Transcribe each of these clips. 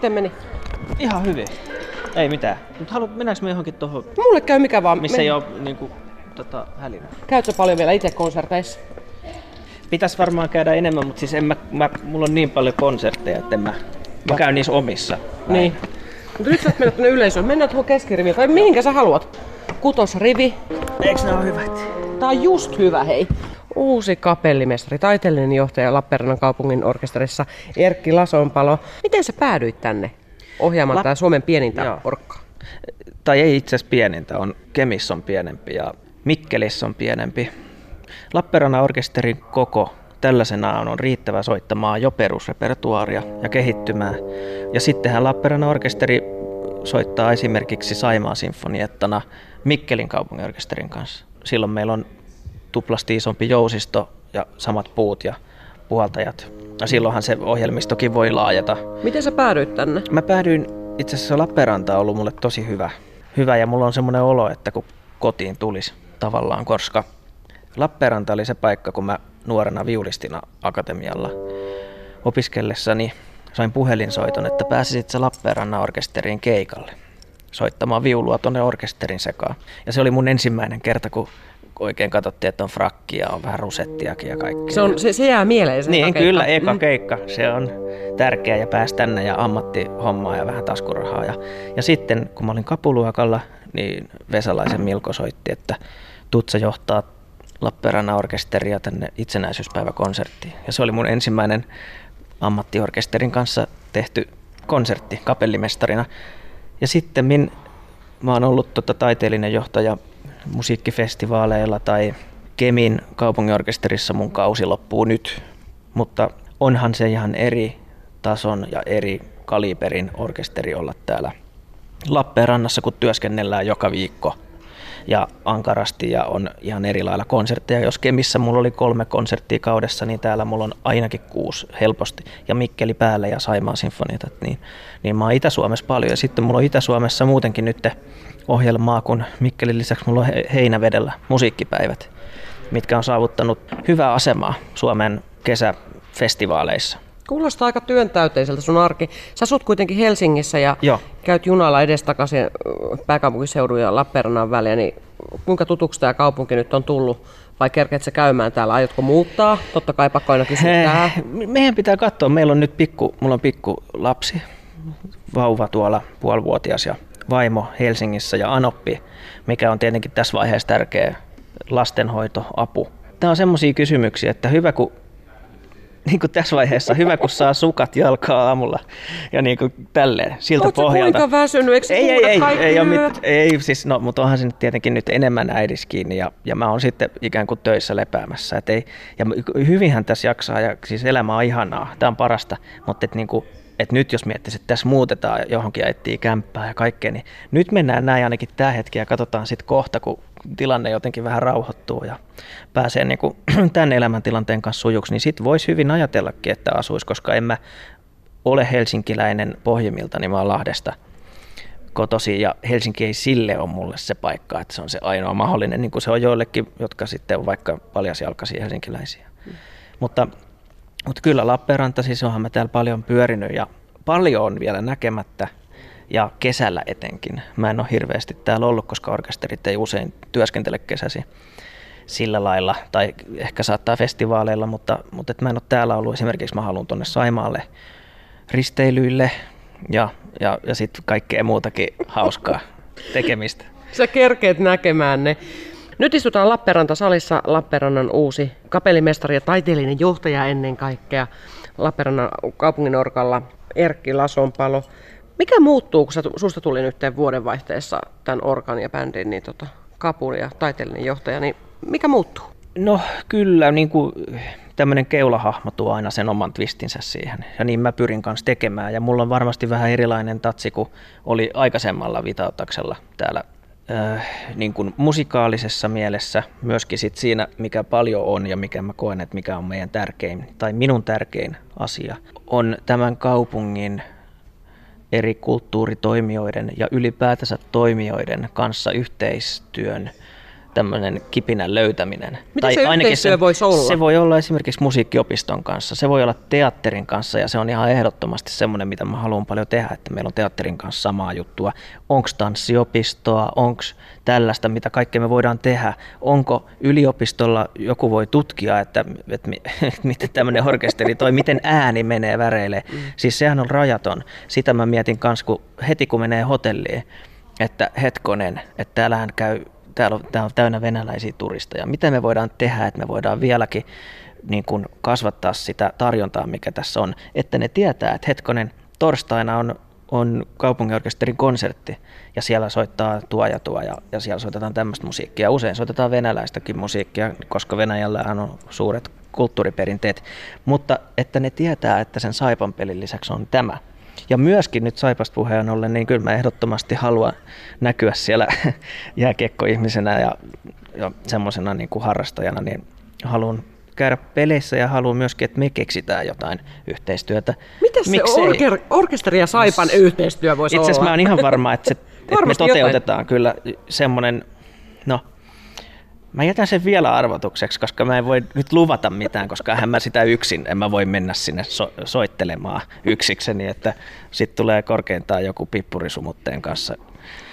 Miten meni? Ihan hyvin. Ei mitään. Mutta haluat, mennäänkö me johonkin tuohon, Mulle käy mikä vaan. missä Men- ei ole niinku, tota, hälinä? Käytkö paljon vielä itse konserteissa? Pitäisi varmaan käydä enemmän, mutta siis en mä, mä, mulla on niin paljon konsertteja, että en mä, mä käyn niissä omissa. Niin. Mutta nyt sä oot mennä tänne yleisöön. Mennään tuohon keskiriviin. Tai mihinkä sä haluat? Kutosrivi. Eikö ne ole hyvät? Tää on just hyvä, hei. Uusi kapellimestari, taiteellinen johtaja Lappeenrannan kaupungin orkesterissa Erkki Lasonpalo. Miten sä päädyit tänne ohjaamaan La- tää Suomen pienintä Joo. orkkaa? Tai ei itse asiassa pienintä, on Kemissä on pienempi ja Mikkelissä on pienempi. Lappeenrannan orkesterin koko tällaisenaan on riittävä soittamaan jo perusrepertuaaria ja kehittymään. Ja sittenhän Lappeenrannan orkesteri soittaa esimerkiksi Saimaan sinfoniettana Mikkelin kaupunginorkesterin kanssa. Silloin meillä on tuplasti isompi jousisto ja samat puut ja puhaltajat. Ja silloinhan se ohjelmistokin voi laajata. Miten sä päädyit tänne? Mä päädyin, itse asiassa Lappeenranta on ollut mulle tosi hyvä. Hyvä ja mulla on semmoinen olo, että kun kotiin tulisi tavallaan, koska Lappeenranta oli se paikka, kun mä nuorena viulistina akatemialla opiskellessani sain puhelinsoiton, että pääsisit sä Lappeenrannan orkesteriin keikalle soittamaan viulua tuonne orkesterin sekaan. Ja se oli mun ensimmäinen kerta, kun oikein katsottiin, että on frakkia, on vähän rusettiakin ja kaikkea. Se, on, se, se jää mieleen se Niin, eka keikka. kyllä, eka Mm. keikka. Se on tärkeä ja pääsi tänne ja ammattihommaa ja vähän taskurahaa. Ja, ja sitten kun mä olin kapuluokalla, niin Vesalaisen Milko soitti, että Tutsa johtaa Lappeenrannan orkesteria tänne itsenäisyyspäiväkonserttiin. Ja se oli mun ensimmäinen ammattiorkesterin kanssa tehty konsertti kapellimestarina. Ja sitten min, mä oon ollut tota taiteellinen johtaja musiikkifestivaaleilla tai Kemin kaupunginorkesterissa mun kausi loppuu nyt. Mutta onhan se ihan eri tason ja eri kaliberin orkesteri olla täällä Lappeenrannassa, kun työskennellään joka viikko ja ankarasti ja on ihan eri lailla konsertteja. Jos Kemissä mulla oli kolme konserttia kaudessa, niin täällä mulla on ainakin kuusi helposti. Ja Mikkeli päälle ja Saimaan sinfoniat, niin, niin mä oon Itä-Suomessa paljon. Ja sitten mulla on Itä-Suomessa muutenkin nyt ohjelmaa, kun Mikkelin lisäksi mulla on He- Heinävedellä musiikkipäivät, mitkä on saavuttanut hyvää asemaa Suomen kesäfestivaaleissa. Kuulostaa aika työntäyteiseltä sun arki. Sä asut kuitenkin Helsingissä ja Joo. käyt junalla edestakaisin ö, pääkaupunkiseudun ja Lappeenrannan väliä, niin kuinka tutuksi tämä kaupunki nyt on tullut? Vai kerkeet sä käymään täällä? Aiotko muuttaa? Totta kai pakko aina kysyä Meidän pitää katsoa, meillä on nyt pikku, mulla on pikku lapsi, vauva tuolla puolivuotias ja vaimo Helsingissä ja Anoppi, mikä on tietenkin tässä vaiheessa tärkeä lastenhoito, apu. Tämä on semmoisia kysymyksiä, että hyvä kun niin kuin tässä vaiheessa, hyvä kun saa sukat jalkaa aamulla ja niin kuin tälleen, siltä Oot pohjalta. kuinka väsynyt? Eikö Ei, ei, ei, ei, ole mit, ei, siis no, mutta onhan se nyt tietenkin nyt enemmän äidis kiinni ja, ja mä oon sitten ikään kuin töissä lepäämässä. Et ei, ja hyvinhän tässä jaksaa ja siis elämä on ihanaa, tämä on parasta, mutta et niinku, et nyt jos miettisit, että tässä muutetaan johonkin ja etsii kämppää ja kaikkea, niin nyt mennään näin ainakin tämä hetki ja katsotaan sitten kohta, kun tilanne jotenkin vähän rauhoittuu ja pääsee niinku tämän elämäntilanteen kanssa sujuksi, niin sitten voisi hyvin ajatellakin, että asuisi, koska en mä ole helsinkiläinen pohjimmilta, niin mä oon Lahdesta kotosi ja Helsinki ei sille ole mulle se paikka, että se on se ainoa mahdollinen, niin kuin se on joillekin, jotka sitten on vaikka paljasjalkaisia helsinkiläisiä. Mm. Mutta, mutta kyllä Lappeenranta, siis onhan mä täällä paljon pyörinyt ja paljon on vielä näkemättä ja kesällä etenkin. Mä en ole hirveästi täällä ollut, koska orkesterit ei usein työskentele kesäsi sillä lailla, tai ehkä saattaa festivaaleilla, mutta, mutta et mä en ole täällä ollut. Esimerkiksi mä haluan tuonne Saimaalle risteilyille ja, ja, ja sitten kaikkea muutakin hauskaa tekemistä. Sä kerkeet näkemään ne. Nyt istutaan Lappeenranta-salissa Lappeenrannan uusi kapellimestari ja taiteellinen johtaja ennen kaikkea Lappeenrannan kaupungin orkalla Erkki Lasonpalo. Mikä muuttuu, kun susta tuli nyt vuodenvaihteessa tämän orkan ja bändin niin tota, kapun ja taiteellinen johtaja, niin mikä muuttuu? No kyllä, niin kuin tämmöinen keulahahmo tuo aina sen oman twistinsä siihen. Ja niin mä pyrin kanssa tekemään. Ja mulla on varmasti vähän erilainen tatsi kuin oli aikaisemmalla vitautaksella täällä äh, niin kuin musikaalisessa mielessä. Myöskin sit siinä, mikä paljon on ja mikä mä koen, että mikä on meidän tärkein tai minun tärkein asia, on tämän kaupungin eri kulttuuritoimijoiden ja ylipäätänsä toimijoiden kanssa yhteistyön tämmöinen kipinän löytäminen. Miten se yhteistyö voisi olla? Se voi olla esimerkiksi musiikkiopiston kanssa, se voi olla teatterin kanssa ja se on ihan ehdottomasti semmoinen, mitä mä haluan paljon tehdä, että meillä on teatterin kanssa samaa juttua. Onko tanssiopistoa, onko tällaista, mitä kaikkea me voidaan tehdä. Onko yliopistolla joku voi tutkia, että, että, että miten tämmöinen orkesteri toi, miten ääni menee väreille. Mm. Siis sehän on rajaton. Sitä mä mietin kanssa, kun heti kun menee hotelliin, että hetkonen, että täällähän käy täällä on, täällä on täynnä venäläisiä turisteja. Mitä me voidaan tehdä, että me voidaan vieläkin niin kuin kasvattaa sitä tarjontaa, mikä tässä on, että ne tietää, että hetkonen, torstaina on, on kaupunginorkesterin konsertti ja siellä soittaa tuo ja tuo ja, ja siellä soitetaan tämmöistä musiikkia. Usein soitetaan venäläistäkin musiikkia, koska Venäjällä on suuret kulttuuriperinteet, mutta että ne tietää, että sen Saipan pelin lisäksi on tämä. Ja myöskin nyt Saipasta puheen ollen, niin kyllä mä ehdottomasti haluan näkyä siellä jääkiekkoihmisenä ja, ja semmoisena niin kuin harrastajana, niin haluan käydä peleissä ja haluan myöskin, että me keksitään jotain yhteistyötä. Mitä se orker, orkesteri ja Saipan S- yhteistyö voisi olla? Itse asiassa mä oon ihan varma, että, se, että me toteutetaan jotain. kyllä semmoinen, no Mä jätän sen vielä arvotukseksi, koska mä en voi nyt luvata mitään, koska hän mä sitä yksin, en mä voi mennä sinne so- soittelemaan yksikseni, että sitten tulee korkeintaan joku pippurisumutteen kanssa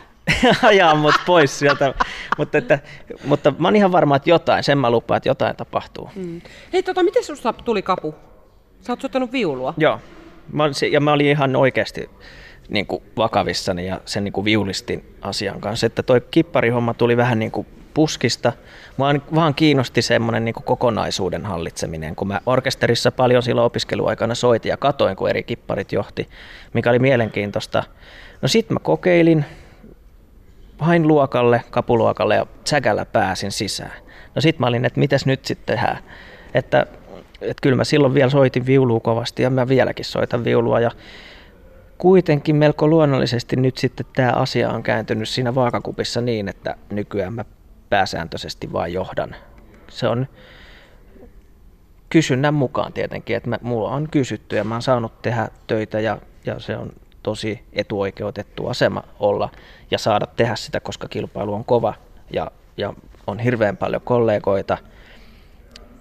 ajaa mut pois sieltä. mutta, että, mutta mä oon ihan varma, että jotain, sen mä lupaan, että jotain tapahtuu. Mm. Hei, tota, miten susta tuli kapu? Sä oot soittanut viulua. Joo, mä, ja mä olin ihan oikeasti niin kuin vakavissani ja sen niin kuin viulistin asian kanssa, että toi kipparihomma tuli vähän niin kuin puskista. Mua vaan kiinnosti semmoinen niin kokonaisuuden hallitseminen, kun mä orkesterissa paljon silloin opiskeluaikana soitin ja katoin, kun eri kipparit johti, mikä oli mielenkiintoista. No sit mä kokeilin, hain luokalle, kapuluokalle ja säkällä pääsin sisään. No sit mä olin, että mitäs nyt sitten tehdään. Että, että kyllä mä silloin vielä soitin viulua kovasti ja mä vieläkin soitan viulua ja kuitenkin melko luonnollisesti nyt sitten tämä asia on kääntynyt siinä vaakakupissa niin, että nykyään mä pääsääntöisesti vain johdan. Se on kysynnän mukaan tietenkin, että mä, mulla on kysytty ja mä oon saanut tehdä töitä ja, ja se on tosi etuoikeutettu asema olla ja saada tehdä sitä, koska kilpailu on kova ja, ja on hirveän paljon kollegoita –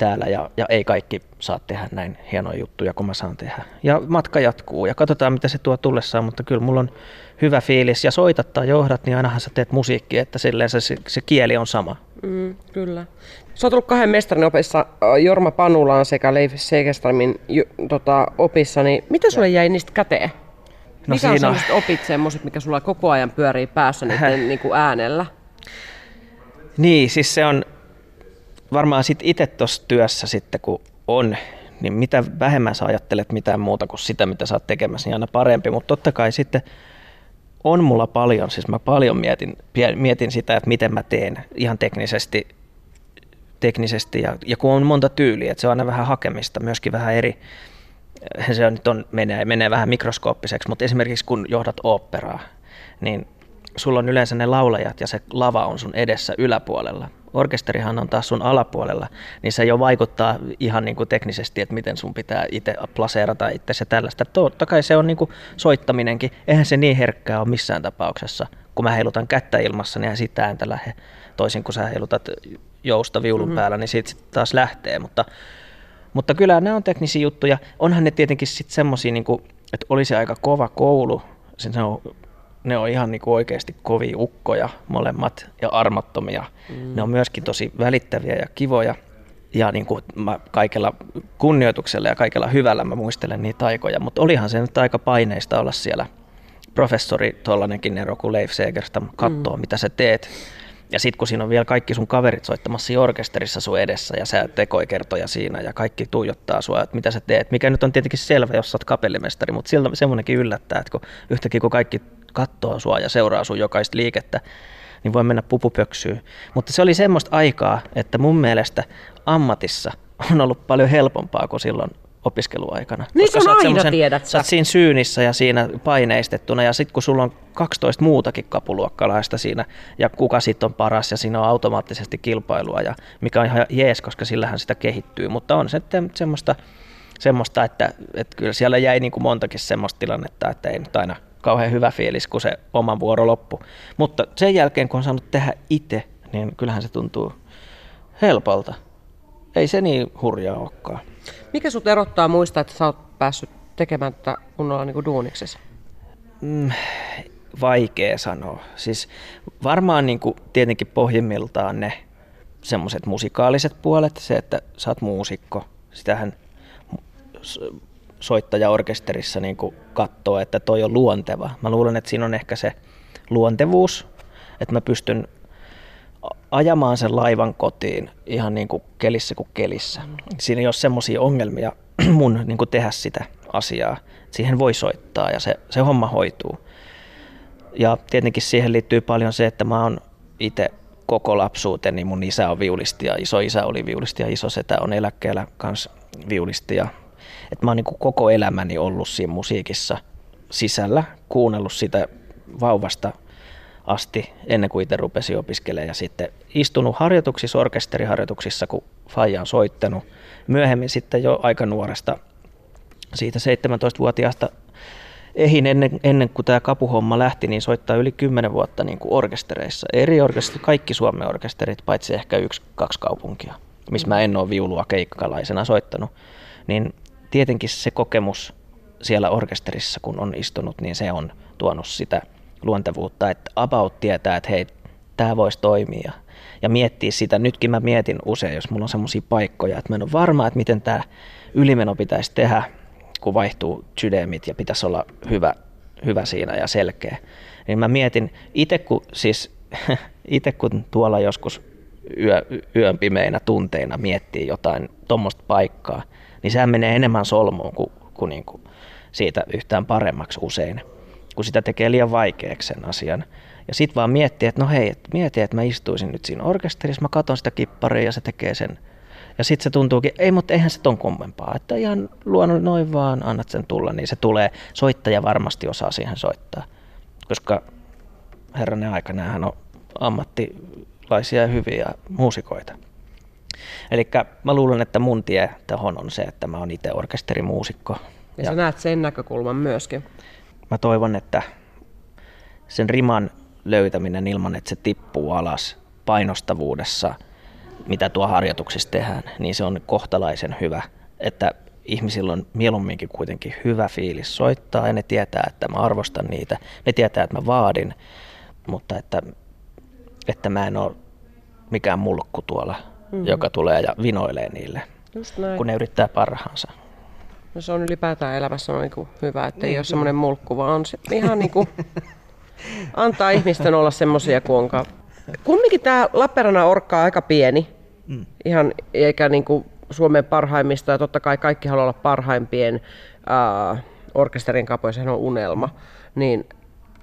täällä ja, ja ei kaikki saa tehdä näin hienoja juttuja kuin mä saan tehdä. Ja matka jatkuu ja katsotaan mitä se tuo tullessaan, mutta kyllä mulla on hyvä fiilis ja soitat tai johdat, niin ainahan sä teet musiikkia, että silleen se, se, se kieli on sama. Mm, kyllä. Sä oot ollut kahden mestarin opissa Jorma Panulaan sekä Leif Segeströmin tota, opissa, niin mitä sulle jäi niistä käteen? No mikä siinä... on sellaiset opit semmoiset, mikä sulla koko ajan pyörii päässä niiden niin kuin äänellä? Niin, siis se on, varmaan sit itse tuossa työssä sitten, kun on, niin mitä vähemmän sä ajattelet mitään muuta kuin sitä, mitä sä oot tekemässä, niin aina parempi. Mutta totta kai sitten on mulla paljon, siis mä paljon mietin, mietin sitä, että miten mä teen ihan teknisesti, teknisesti ja, ja kun on monta tyyliä, että se on aina vähän hakemista, myöskin vähän eri, se on, nyt on, menee, menee vähän mikroskooppiseksi, mutta esimerkiksi kun johdat oopperaa, niin sulla on yleensä ne laulajat ja se lava on sun edessä yläpuolella orkesterihan on taas sun alapuolella, niin se jo vaikuttaa ihan niin kuin teknisesti, että miten sun pitää itse plaseerata itse se tällaista. Totta kai se on niin kuin soittaminenkin, eihän se niin herkkää ole missään tapauksessa. Kun mä heilutan kättä ilmassa, niin siitä ääntä lähde. Toisin kuin sä heilutat jousta viulun mm-hmm. päällä, niin siitä sit taas lähtee. Mutta, mutta kyllä nämä on teknisiä juttuja. Onhan ne tietenkin sitten semmoisia, niin että olisi aika kova koulu. Se on ne on ihan niin kuin oikeasti kovia ukkoja molemmat ja armottomia. Mm. Ne on myöskin tosi välittäviä ja kivoja. Ja niin kuin mä kaikella kunnioituksella ja kaikella hyvällä mä muistelen niitä aikoja, mutta olihan se nyt aika paineista olla siellä professori tuollainenkin ero kuin Leif Segerstam katsoo, mm. mitä sä teet. Ja sitten kun siinä on vielä kaikki sun kaverit soittamassa orkesterissa sun edessä ja sä tekoi kertoja siinä ja kaikki tuijottaa sua, että mitä sä teet, mikä nyt on tietenkin selvä, jos sä oot kapellimestari, mutta siltä semmoinenkin yllättää, että kun yhtäkkiä kun kaikki katsoo sua ja seuraa sun jokaista liikettä, niin voi mennä pupupöksyyn. Mutta se oli semmoista aikaa, että mun mielestä ammatissa on ollut paljon helpompaa kuin silloin opiskeluaikana. Niin Koska on aina, tiedät sä. oot siinä syynissä ja siinä paineistettuna ja sitten kun sulla on 12 muutakin kapuluokkalaista siinä ja kuka sitten on paras ja siinä on automaattisesti kilpailua ja mikä on ihan jees, koska sillähän sitä kehittyy, mutta on sitten semmoista, semmoista että, että kyllä siellä jäi niin kuin montakin semmoista tilannetta, että ei nyt aina kauhean hyvä fiilis, kun se oman vuoro loppu. Mutta sen jälkeen, kun on saanut tehdä itse, niin kyllähän se tuntuu helpolta. Ei se niin hurjaa olekaan. Mikä sut erottaa muista, että sä oot päässyt tekemään tätä kunnolla niin duuniksessa? Mm, vaikea sanoa. Siis varmaan niin kuin tietenkin pohjimmiltaan ne semmoiset musikaaliset puolet, se, että sä oot muusikko, sitähän soittaja-orkesterissa niin katsoo, että toi on luonteva. Mä luulen, että siinä on ehkä se luontevuus, että mä pystyn ajamaan sen laivan kotiin ihan niin kuin kelissä kuin kelissä. Siinä ei ole semmoisia ongelmia mun niin kuin tehdä sitä asiaa. Siihen voi soittaa ja se, se homma hoituu. Ja tietenkin siihen liittyy paljon se, että mä oon itse koko lapsuuteni, mun isä on viulisti ja iso isä oli viulisti ja iso setä on eläkkeellä kanssa viulisti. Ja, että mä oon niin koko elämäni ollut siinä musiikissa sisällä, kuunnellut sitä vauvasta asti ennen kuin itse rupesin opiskelemaan ja sitten istunut harjoituksissa, orkesteriharjoituksissa, kun Faija on soittanut. Myöhemmin sitten jo aika nuoresta, siitä 17-vuotiaasta ehin ennen, ennen kuin tämä kapuhomma lähti, niin soittaa yli 10 vuotta niin kuin orkestereissa. Eri orkesterit, kaikki Suomen orkesterit, paitsi ehkä yksi, kaksi kaupunkia, missä mä en ole viulua keikkalaisena soittanut. Niin tietenkin se kokemus siellä orkesterissa, kun on istunut, niin se on tuonut sitä luontevuutta, että about tietää, että hei, tämä voisi toimia. Ja miettiä sitä, nytkin mä mietin usein, jos mulla on semmoisia paikkoja, että mä en ole varma, että miten tämä ylimeno pitäisi tehdä, kun vaihtuu sydämit ja pitäisi olla hyvä, hyvä siinä ja selkeä. Niin mä mietin, itse kun, siis, itse kun tuolla joskus yö, yön pimeinä tunteina miettii jotain tuommoista paikkaa, niin sehän menee enemmän solmuun kuin, kuin, niin kuin siitä yhtään paremmaksi usein kun sitä tekee liian vaikeaksi sen asian. Ja sitten vaan miettii, että no hei, et mieti, että mä istuisin nyt siinä orkesterissa, mä katon sitä kipparia ja se tekee sen. Ja sitten se tuntuukin, ei, mutta eihän se ton kummempaa, että ihan luonnollinen noin vaan annat sen tulla, niin se tulee. Soittaja varmasti osaa siihen soittaa, koska herranen aika, näähän on ammattilaisia ja hyviä muusikoita. Eli mä luulen, että mun tie tähän on se, että mä oon itse orkesterimuusikko. Ja, ja sä näet sen näkökulman myöskin mä toivon, että sen riman löytäminen ilman, että se tippuu alas painostavuudessa, mitä tuo harjoituksissa tehdään, niin se on kohtalaisen hyvä, että ihmisillä on mieluumminkin kuitenkin hyvä fiilis soittaa ja ne tietää, että mä arvostan niitä, ne tietää, että mä vaadin, mutta että, että mä en ole mikään mulkku tuolla, mm-hmm. joka tulee ja vinoilee niille, kun ne yrittää parhaansa. No se on ylipäätään elämässä on niin kuin hyvä, että niin, ei ole semmoinen mulkku, vaan on se ihan niin kuin antaa ihmisten olla semmoisia kuin onkaan. Kumminkin tämä Lappeenrannan orkka on aika pieni, mm. ihan eikä niin kuin Suomen parhaimmista, ja totta kai kaikki haluaa olla parhaimpien äh, orkesterin kapoja, sehän on unelma. Niin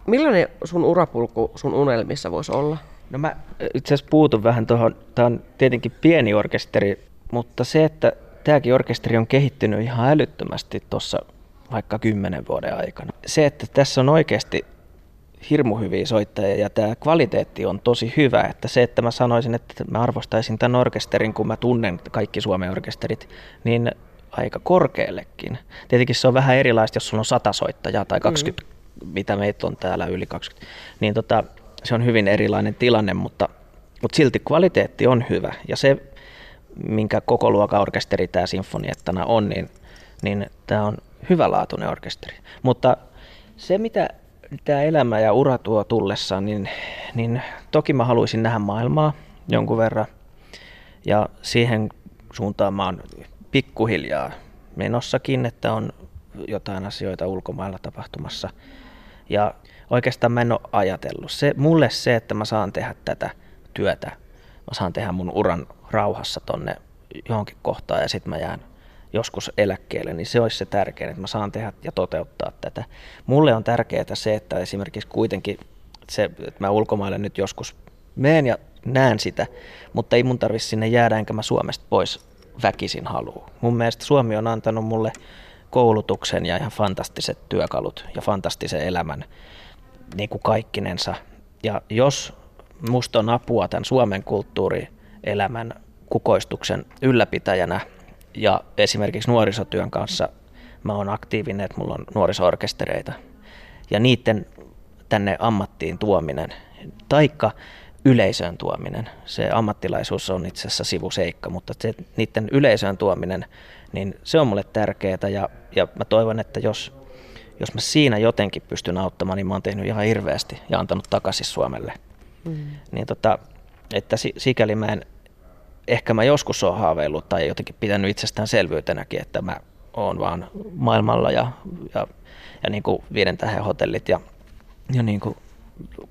millainen sun urapulku sun unelmissa voisi olla? No mä itse asiassa puutun vähän tuohon, tämä on tietenkin pieni orkesteri, mutta se, että tämäkin orkesteri on kehittynyt ihan älyttömästi tuossa vaikka kymmenen vuoden aikana. Se, että tässä on oikeasti hirmu hyviä soittajia ja tämä kvaliteetti on tosi hyvä, että se, että mä sanoisin, että mä arvostaisin tämän orkesterin, kun mä tunnen kaikki Suomen orkesterit, niin aika korkeallekin. Tietenkin se on vähän erilaista, jos sulla on 100 soittajaa tai 20, mm. mitä meitä on täällä yli 20, niin tota, se on hyvin erilainen tilanne, mutta, mutta silti kvaliteetti on hyvä ja se minkä koko luokan orkesteri tämä sinfoniettana on, niin, niin tämä on hyvälaatuinen orkesteri. Mutta se, mitä tämä elämä ja ura tuo tullessaan, niin, niin toki mä haluaisin nähdä maailmaa jonkun verran. Ja siihen suuntaan mä oon pikkuhiljaa menossakin, että on jotain asioita ulkomailla tapahtumassa. Ja oikeastaan mä en ole ajatellut. Se, mulle se, että mä saan tehdä tätä työtä, mä saan tehdä mun uran rauhassa tonne johonkin kohtaan ja sitten mä jään joskus eläkkeelle, niin se olisi se tärkein, että mä saan tehdä ja toteuttaa tätä. Mulle on tärkeää se, että esimerkiksi kuitenkin se, että mä ulkomaille nyt joskus meen ja näen sitä, mutta ei mun tarvitse sinne jäädä, enkä mä Suomesta pois väkisin halua. Mun mielestä Suomi on antanut mulle koulutuksen ja ihan fantastiset työkalut ja fantastisen elämän niin kuin kaikkinensa. Ja jos musta on apua tämän Suomen kulttuuri elämän kukoistuksen ylläpitäjänä ja esimerkiksi nuorisotyön kanssa mä oon aktiivinen, että mulla on nuorisoorkestereita ja niiden tänne ammattiin tuominen. Taikka yleisön tuominen. Se ammattilaisuus on itse asiassa sivuseikka, mutta se, niiden yleisön tuominen, niin se on mulle tärkeää ja, ja mä toivon, että jos, jos mä siinä jotenkin pystyn auttamaan, niin mä oon tehnyt ihan hirveästi ja antanut takaisin Suomelle. Mm. Niin tota, että sikäli mä en, ehkä mä joskus oon haaveillut tai jotenkin pitänyt itsestäänselvyytenäkin, että mä oon vaan maailmalla ja, ja, ja niin kuin viiden tähän hotellit ja, ja niin kuin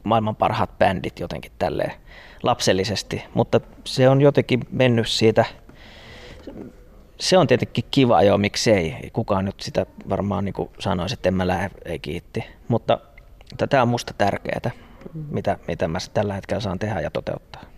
maailman parhaat bändit jotenkin tälleen lapsellisesti, mutta se on jotenkin mennyt siitä, se on tietenkin kiva jo, miksei. Kukaan nyt sitä varmaan niin kuin sanoisi, että en mä lähde, ei kiitti. Mutta, tämä on musta tärkeää, mitä, mitä mä tällä hetkellä saan tehdä ja toteuttaa.